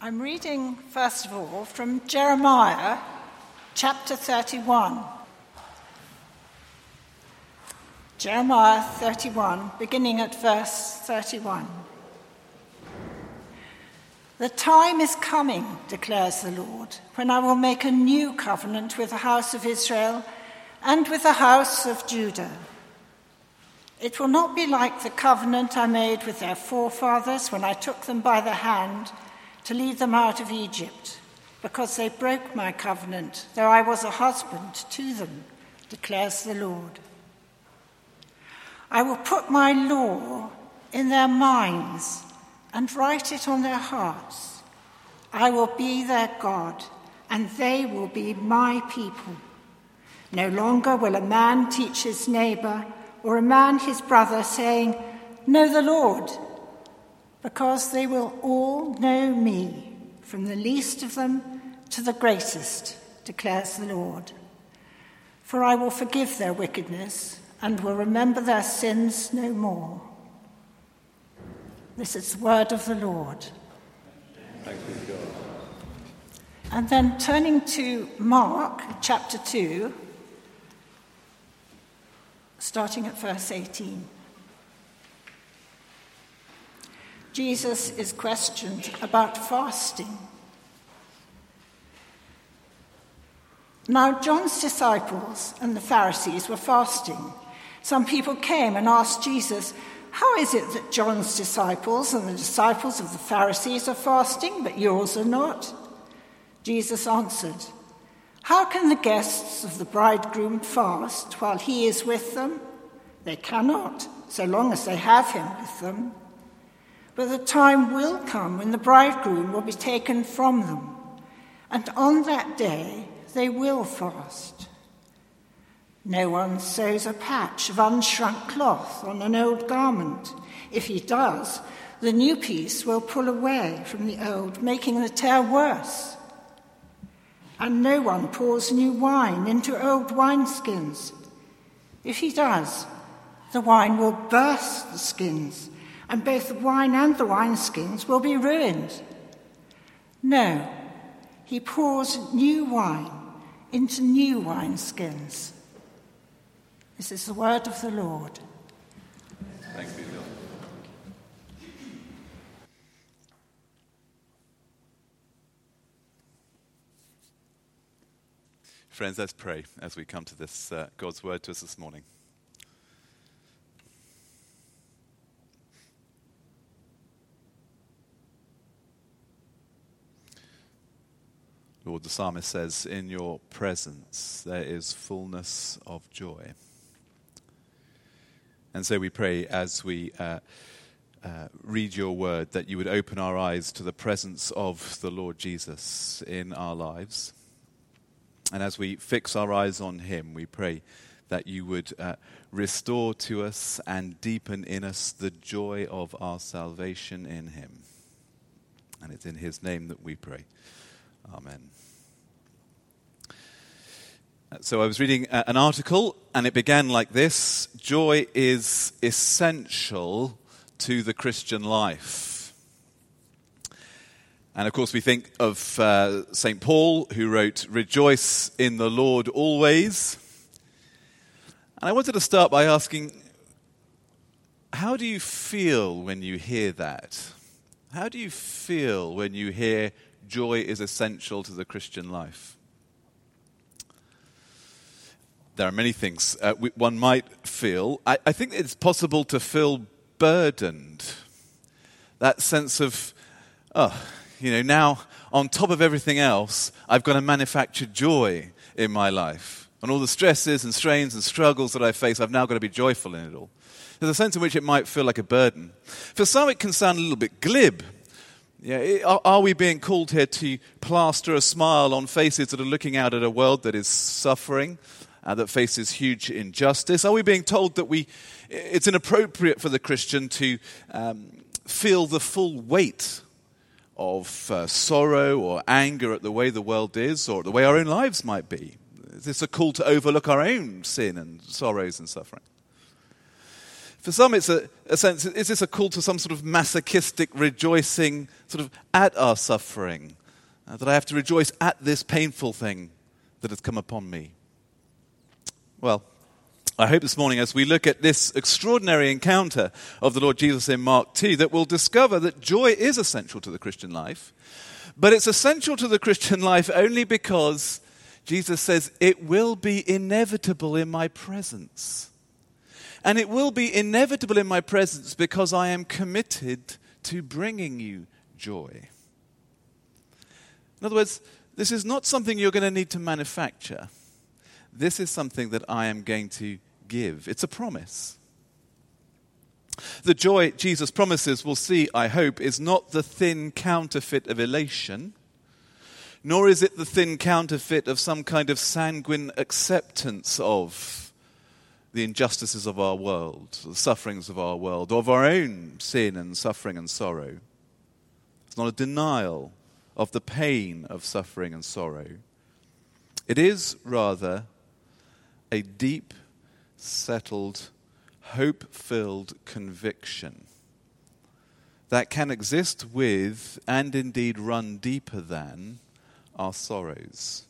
I'm reading, first of all, from Jeremiah chapter 31. Jeremiah 31, beginning at verse 31. The time is coming, declares the Lord, when I will make a new covenant with the house of Israel and with the house of Judah. It will not be like the covenant I made with their forefathers when I took them by the hand to lead them out of Egypt, because they broke my covenant, though I was a husband to them, declares the Lord. I will put my law in their minds and write it on their hearts. I will be their God, and they will be my people. No longer will a man teach his neighbor or a man his brother, saying, Know the Lord because they will all know me, from the least of them to the greatest, declares the Lord. For I will forgive their wickedness and will remember their sins no more. This is the word of the Lord. Thank you, God. And then turning to Mark chapter 2, starting at verse 18. Jesus is questioned about fasting. Now, John's disciples and the Pharisees were fasting. Some people came and asked Jesus, How is it that John's disciples and the disciples of the Pharisees are fasting, but yours are not? Jesus answered, How can the guests of the bridegroom fast while he is with them? They cannot, so long as they have him with them. But the time will come when the bridegroom will be taken from them, and on that day they will fast. No one sews a patch of unshrunk cloth on an old garment. If he does, the new piece will pull away from the old, making the tear worse. And no one pours new wine into old wineskins. If he does, the wine will burst the skins and both the wine and the wineskins will be ruined. No, he pours new wine into new wineskins. This is the word of the Lord. Friends, let's pray as we come to this uh, God's word to us this morning. Lord, the psalmist says, In your presence there is fullness of joy. And so we pray as we uh, uh, read your word that you would open our eyes to the presence of the Lord Jesus in our lives. And as we fix our eyes on him, we pray that you would uh, restore to us and deepen in us the joy of our salvation in him. And it's in his name that we pray. Amen. So I was reading an article, and it began like this Joy is essential to the Christian life. And of course, we think of uh, St. Paul, who wrote, Rejoice in the Lord always. And I wanted to start by asking, how do you feel when you hear that? How do you feel when you hear joy is essential to the Christian life? There are many things uh, we, one might feel. I, I think it's possible to feel burdened. That sense of, oh, you know, now on top of everything else, I've got to manufacture joy in my life. And all the stresses and strains and struggles that I face, I've now got to be joyful in it all. There's a sense in which it might feel like a burden. For some, it can sound a little bit glib. Yeah, are we being called here to plaster a smile on faces that are looking out at a world that is suffering, uh, that faces huge injustice? Are we being told that we, it's inappropriate for the Christian to um, feel the full weight of uh, sorrow or anger at the way the world is or the way our own lives might be? Is this a call to overlook our own sin and sorrows and suffering? For some, it's a, a sense, is this a call to some sort of masochistic rejoicing sort of at our suffering? Uh, that I have to rejoice at this painful thing that has come upon me? Well, I hope this morning, as we look at this extraordinary encounter of the Lord Jesus in Mark 2, that we'll discover that joy is essential to the Christian life. But it's essential to the Christian life only because Jesus says, It will be inevitable in my presence. And it will be inevitable in my presence because I am committed to bringing you joy. In other words, this is not something you're going to need to manufacture. This is something that I am going to give. It's a promise. The joy Jesus promises, we'll see, I hope, is not the thin counterfeit of elation, nor is it the thin counterfeit of some kind of sanguine acceptance of the injustices of our world, the sufferings of our world, of our own sin and suffering and sorrow. It's not a denial of the pain of suffering and sorrow. It is rather a deep, settled, hope filled conviction that can exist with and indeed run deeper than our sorrows.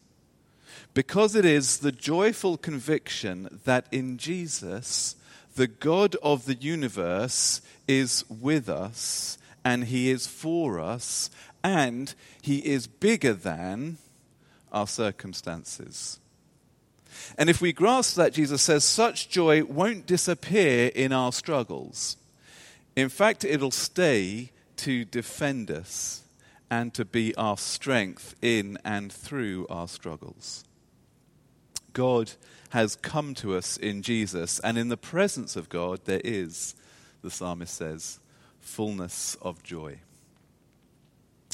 Because it is the joyful conviction that in Jesus, the God of the universe is with us and he is for us and he is bigger than our circumstances. And if we grasp that, Jesus says, such joy won't disappear in our struggles. In fact, it'll stay to defend us and to be our strength in and through our struggles. God has come to us in Jesus, and in the presence of God, there is, the psalmist says, fullness of joy.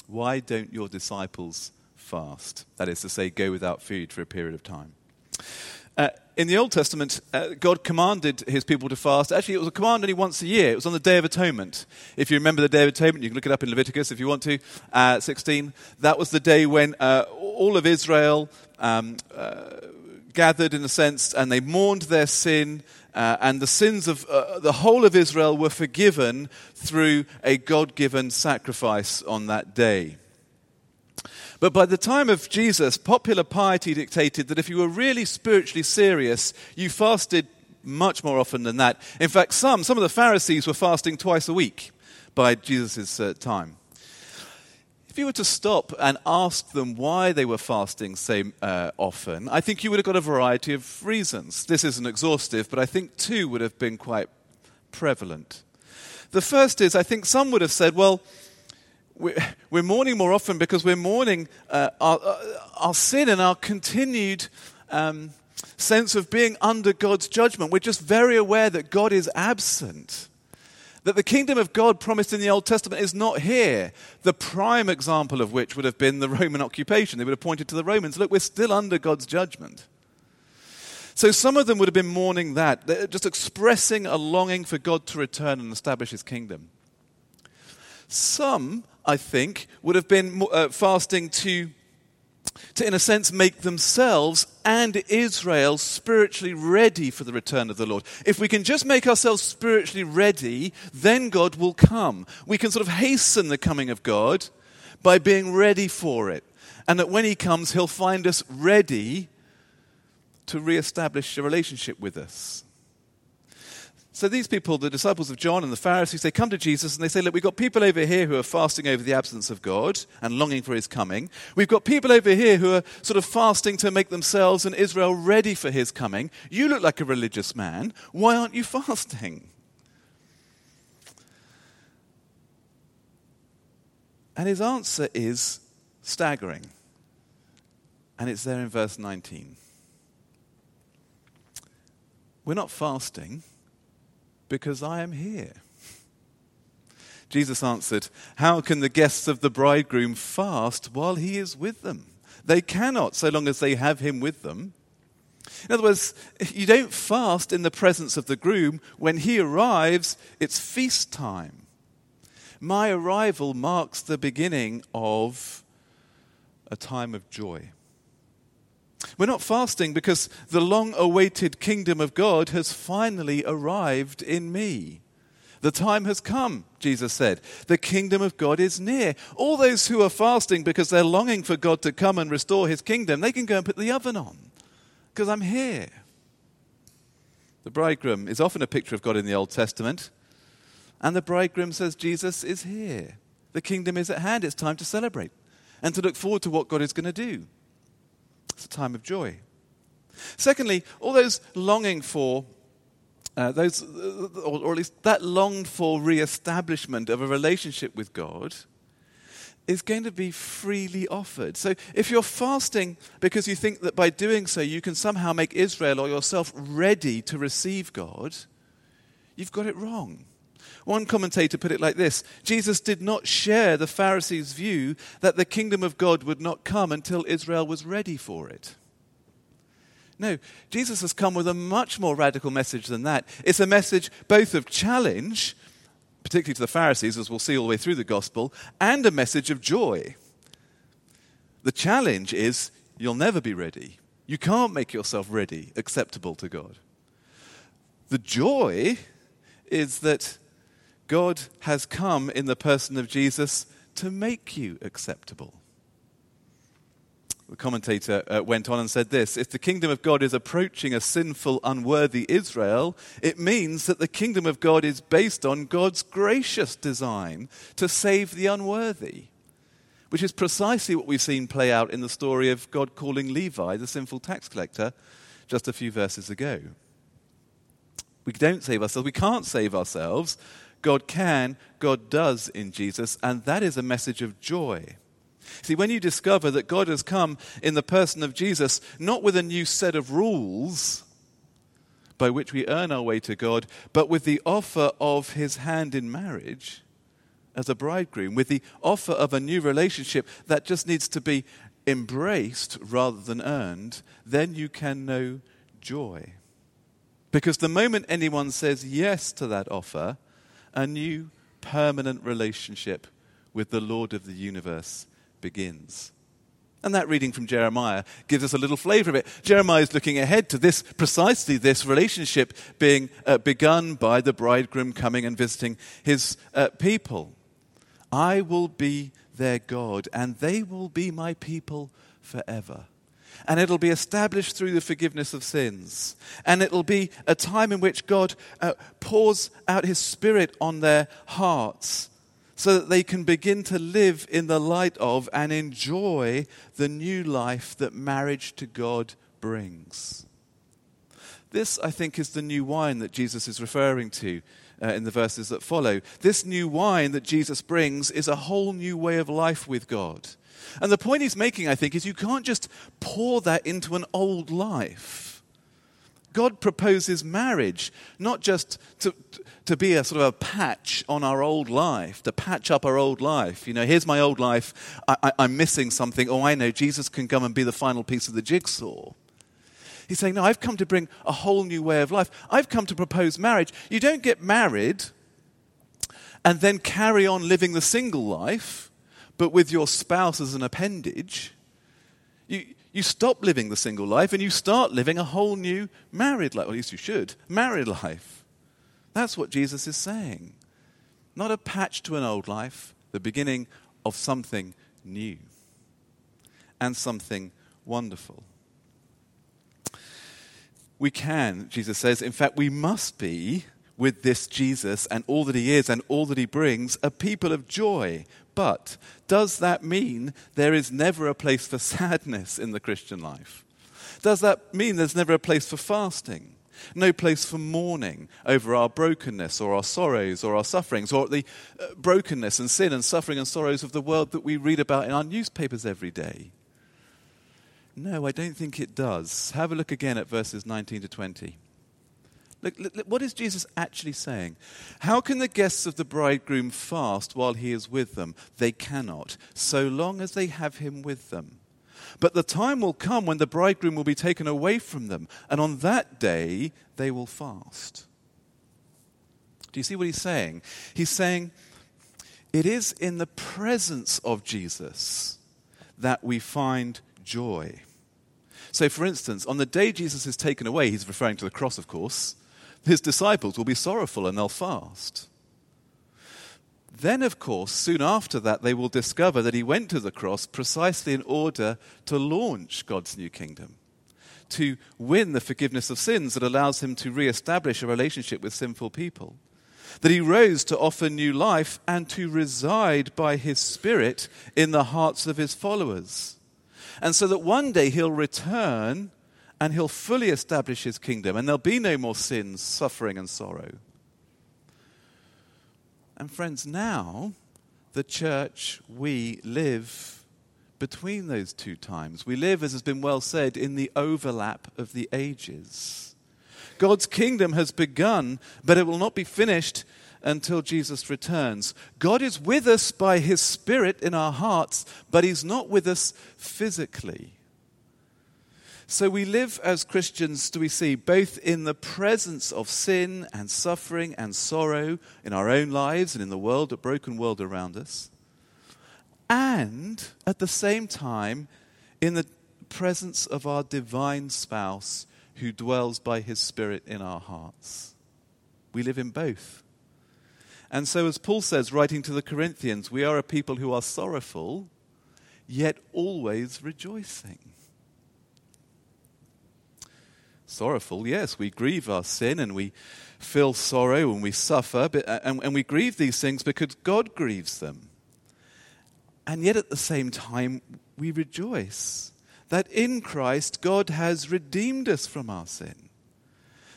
Why don't your disciples fast? That is to say, go without food for a period of time. Uh, in the Old Testament, uh, God commanded his people to fast. Actually, it was a command only once a year. It was on the Day of Atonement. If you remember the Day of Atonement, you can look it up in Leviticus if you want to, uh, 16. That was the day when uh, all of Israel um, uh, gathered, in a sense, and they mourned their sin. Uh, and the sins of the whole of Israel were forgiven through a God given sacrifice on that day. But by the time of Jesus, popular piety dictated that if you were really spiritually serious, you fasted much more often than that. In fact, some, some of the Pharisees were fasting twice a week by Jesus' uh, time. If you were to stop and ask them why they were fasting so uh, often, I think you would have got a variety of reasons. This isn't exhaustive, but I think two would have been quite prevalent. The first is I think some would have said, well, we're mourning more often because we're mourning uh, our, uh, our, sin and our continued um, sense of being under God's judgment. We're just very aware that God is absent. That the kingdom of God promised in the Old Testament is not here. The prime example of which would have been the Roman occupation. They would have pointed to the Romans look, we're still under God's judgment. So some of them would have been mourning that, They're just expressing a longing for God to return and establish his kingdom. Some I think, would have been uh, fasting to, to, in a sense, make themselves and Israel spiritually ready for the return of the Lord. If we can just make ourselves spiritually ready, then God will come. We can sort of hasten the coming of God by being ready for it. And that when He comes, He'll find us ready to re-establish a relationship with us. So these people, the disciples of John and the Pharisees, they come to Jesus and they say, Look, we've got people over here who are fasting over the absence of God and longing for his coming. We've got people over here who are sort of fasting to make themselves and Israel ready for his coming. You look like a religious man. Why aren't you fasting? And his answer is staggering. And it's there in verse 19. We're not fasting because I am here. Jesus answered, How can the guests of the bridegroom fast while he is with them? They cannot, so long as they have him with them. In other words, you don't fast in the presence of the groom. When he arrives, it's feast time. My arrival marks the beginning of a time of joy. We're not fasting because the long awaited kingdom of God has finally arrived in me. The time has come, Jesus said. The kingdom of God is near. All those who are fasting because they're longing for God to come and restore his kingdom, they can go and put the oven on because I'm here. The bridegroom is often a picture of God in the Old Testament. And the bridegroom says, Jesus is here. The kingdom is at hand. It's time to celebrate and to look forward to what God is going to do. It's a time of joy. Secondly, all those longing for, uh, those, uh, or, or at least that longed for re establishment of a relationship with God is going to be freely offered. So if you're fasting because you think that by doing so you can somehow make Israel or yourself ready to receive God, you've got it wrong. One commentator put it like this Jesus did not share the Pharisees' view that the kingdom of God would not come until Israel was ready for it. No, Jesus has come with a much more radical message than that. It's a message both of challenge, particularly to the Pharisees, as we'll see all the way through the gospel, and a message of joy. The challenge is you'll never be ready. You can't make yourself ready, acceptable to God. The joy is that God has come in the person of Jesus to make you acceptable. The commentator uh, went on and said this If the kingdom of God is approaching a sinful, unworthy Israel, it means that the kingdom of God is based on God's gracious design to save the unworthy, which is precisely what we've seen play out in the story of God calling Levi, the sinful tax collector, just a few verses ago. We don't save ourselves, we can't save ourselves, God can, God does in Jesus, and that is a message of joy. See, when you discover that God has come in the person of Jesus, not with a new set of rules by which we earn our way to God, but with the offer of his hand in marriage as a bridegroom, with the offer of a new relationship that just needs to be embraced rather than earned, then you can know joy. Because the moment anyone says yes to that offer, a new permanent relationship with the Lord of the universe begins. And that reading from Jeremiah gives us a little flavor of it. Jeremiah is looking ahead to this, precisely this relationship being uh, begun by the bridegroom coming and visiting his uh, people. I will be their God, and they will be my people forever and it'll be established through the forgiveness of sins. And it'll be a time in which God uh, pours out His Spirit on their hearts so that they can begin to live in the light of and enjoy the new life that marriage to God brings. This, I think, is the new wine that Jesus is referring to uh, in the verses that follow. This new wine that Jesus brings is a whole new way of life with God. And the point he's making, I think, is you can't just pour that into an old life. God proposes marriage, not just to, to be a sort of a patch on our old life, to patch up our old life. You know, here's my old life, I, am missing something. Oh, I know, Jesus can come and be the final piece of the jigsaw. He's saying, No, I've come to bring a whole new way of life. I've come to propose marriage. You don't get married and then carry on living the single life but with your spouse as an appendage, you, you stop living the single life and you start living a whole new married life. Well, at least you should. Married life. That's what Jesus is saying. Not a patch to an old life, the beginning of something new and something wonderful. We can, Jesus says, in fact, we must be with this Jesus and all that he is and all that he brings, a people of joy. But does that mean there is never a place for sadness in the Christian life? Does that mean there's never a place for fasting? No place for mourning over our brokenness or our sorrows or our sufferings or the uh, brokenness and sin and suffering and sorrows of the world that we read about in our newspapers every day? No, I don't think it does. Have a look again at verses 19 to 20. Look, look, what is Jesus actually saying? How can the guests of the bridegroom fast while he is with them? They cannot, so long as they have him with them. But the time will come when the bridegroom will be taken away from them, and on that day they will fast. Do you see what he's saying? He's saying, it is in the presence of Jesus that we find joy. So, for instance, on the day Jesus is taken away, he's referring to the cross, of course, his disciples will be sorrowful and they'll fast. Then, of course, soon after that, they will discover that he went to the cross precisely in order to launch God's new kingdom, to win the forgiveness of sins that allows him to re establish a relationship with sinful people. That he rose to offer new life and to reside by his Spirit in the hearts of his followers. And so that one day he'll return and he'll fully establish his kingdom, and there'll be no more sins, suffering, and sorrow. And friends, now the church, we live between those two times. We live, as has been well said, in the overlap of the ages. God's kingdom has begun, but it will not be finished until Jesus returns. God is with us by his Spirit in our hearts, but he's not with us physically. So we live as Christians, do we see, both in the presence of sin and suffering and sorrow in our own lives and in the world, a broken world around us, and at the same time in the presence of our divine spouse who dwells by his Spirit in our hearts. We live in both. And so, as Paul says, writing to the Corinthians, we are a people who are sorrowful, yet always rejoicing sorrowful. Yes, we grieve our sin and we feel sorrow and we suffer, but, uh, and, and we grieve these things because God grieves them. And yet at the same time, we rejoice that in Christ God has redeemed us from our sin.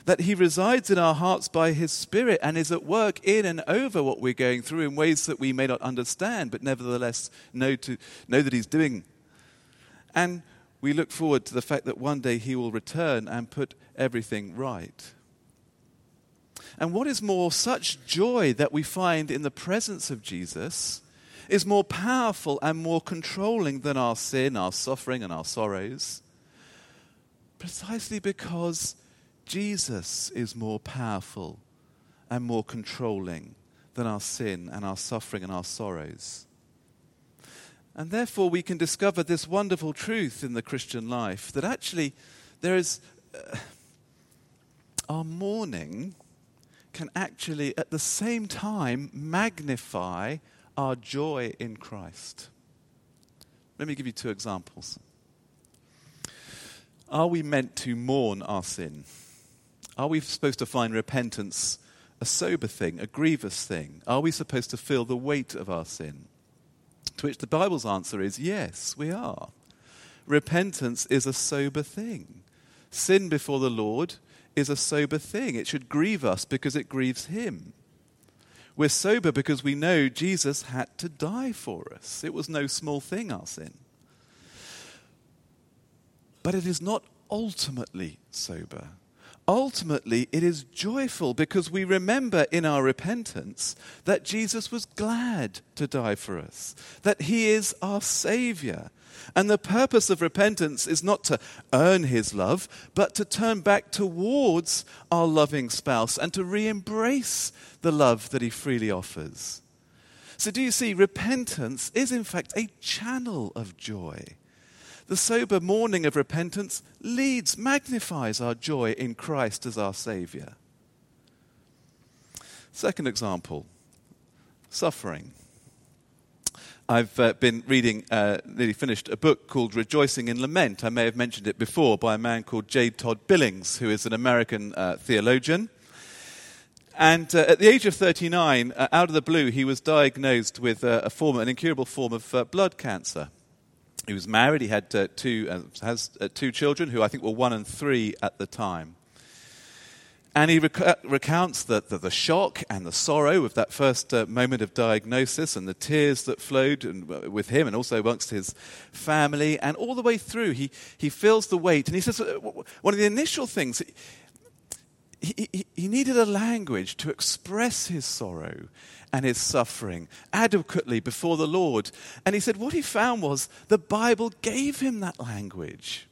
That he resides in our hearts by his Spirit and is at work in and over what we're going through in ways that we may not understand, but nevertheless know, to, know that he's doing. And we look forward to the fact that one day he will return and put everything right. And what is more, such joy that we find in the presence of Jesus is more powerful and more controlling than our sin, our suffering, and our sorrows, precisely because Jesus is more powerful and more controlling than our sin and our suffering and our sorrows. And therefore, we can discover this wonderful truth in the Christian life that actually there is. Uh, our mourning can actually, at the same time, magnify our joy in Christ. Let me give you two examples. Are we meant to mourn our sin? Are we supposed to find repentance a sober thing, a grievous thing? Are we supposed to feel the weight of our sin? To which the Bible's answer is yes, we are. Repentance is a sober thing. Sin before the Lord is a sober thing. It should grieve us because it grieves Him. We're sober because we know Jesus had to die for us. It was no small thing, our sin. But it is not ultimately sober ultimately it is joyful because we remember in our repentance that Jesus was glad to die for us, that he is our Savior. And the purpose of repentance is not to earn his love, but to turn back towards our loving spouse and to re embrace the love that he freely offers. So, do you see, repentance is in fact a channel of joy the sober mourning of repentance leads, magnifies our joy in Christ as our Saviour. Second example suffering. I've uh, been reading, uh, nearly finished, a book called Rejoicing in Lament. I may have mentioned it before by a man called J. Todd Billings, who is an American uh, theologian. And uh, at the age of 39, uh, out of the blue, he was diagnosed with uh, a form, an incurable form of blood cancer. He was married. He had uh, two, uh, has uh, two children who I think were one and three at the time. And he rec- recounts the, the, the, shock and the sorrow of that first uh, moment of diagnosis and the tears that flowed and, uh, with him and also amongst his family. And all the way through, he, he feels the weight. And he says one of the initial things, he, he, he needed a language to express his sorrow and his suffering adequately before the Lord. And he said what he found was the Bible gave him that language.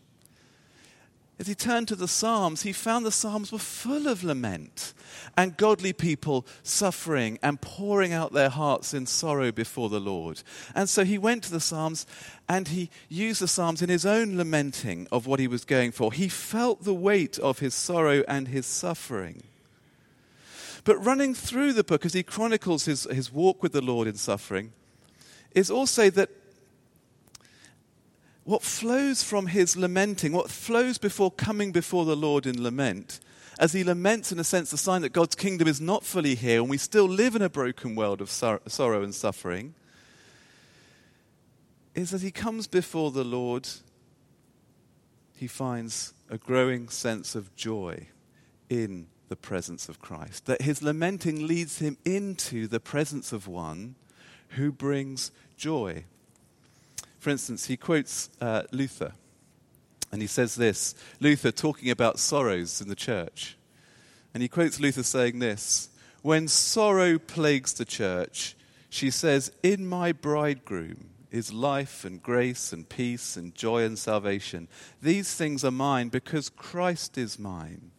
As he turned to the Psalms, he found the Psalms were full of lament and godly people suffering and pouring out their hearts in sorrow before the Lord. And so he went to the Psalms and he used the Psalms in his own lamenting of what he was going for. He felt the weight of his sorrow and his suffering. But running through the book as he chronicles his, his walk with the Lord in suffering is also that what flows from his lamenting, what flows before coming before the Lord in lament, as he laments, in a sense, the sign that God's kingdom is not fully here and we still live in a broken world of sor- sorrow and suffering, is that he comes before the Lord, he finds a growing sense of joy in the presence of Christ. That his lamenting leads him into the presence of one who brings joy. For instance, he quotes uh, Luther, and he says this Luther talking about sorrows in the church. And he quotes Luther saying this When sorrow plagues the church, she says, In my bridegroom is life and grace and peace and joy and salvation. These things are mine because Christ is mine.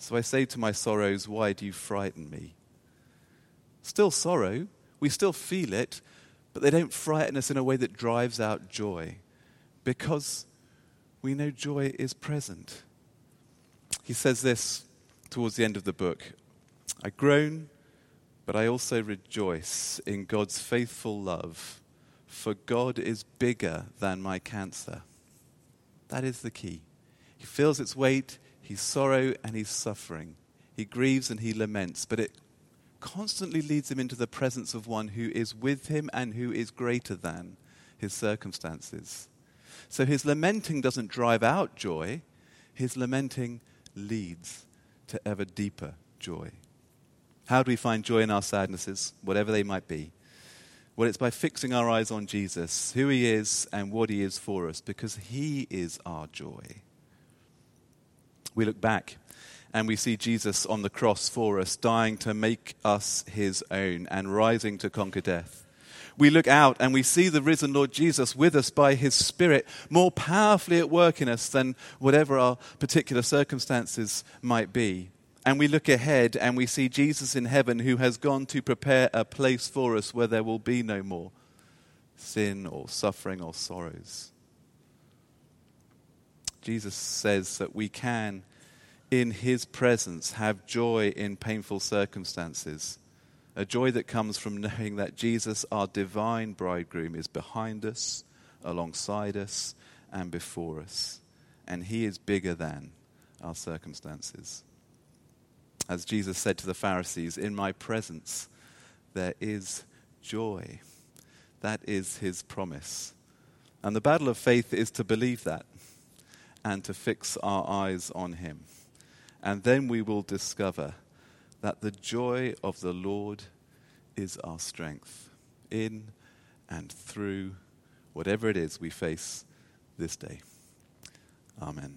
So I say to my sorrows, Why do you frighten me? Still sorrow, we still feel it, but they don't frighten us in a way that drives out joy because we know joy is present. He says this towards the end of the book I groan, but I also rejoice in God's faithful love, for God is bigger than my cancer. That is the key. He feels its weight, He's sorrow and he's suffering. He grieves and he laments, but it constantly leads him into the presence of one who is with him and who is greater than his circumstances. So his lamenting doesn't drive out joy, his lamenting leads to ever deeper joy. How do we find joy in our sadnesses, whatever they might be? Well, it's by fixing our eyes on Jesus, who he is and what he is for us, because he is our joy we look back and we see Jesus on the cross for us, dying to make us his own and rising to conquer death. We look out and we see the risen Lord Jesus with us by his Spirit, more powerfully at work in us than whatever our particular circumstances might be. And we look ahead and we see Jesus in heaven who has gone to prepare a place for us where there will be no more sin or suffering or sorrows. Jesus says that we can, in his presence, have joy in painful circumstances. A joy that comes from knowing that Jesus, our divine bridegroom, is behind us, alongside us, and before us. And he is bigger than our circumstances. As Jesus said to the Pharisees, In my presence there is joy. That is his promise. And the battle of faith is to believe that and to fix our eyes on Him. And then we will discover that the joy of the Lord is our strength in and through whatever it is we face this day. Amen.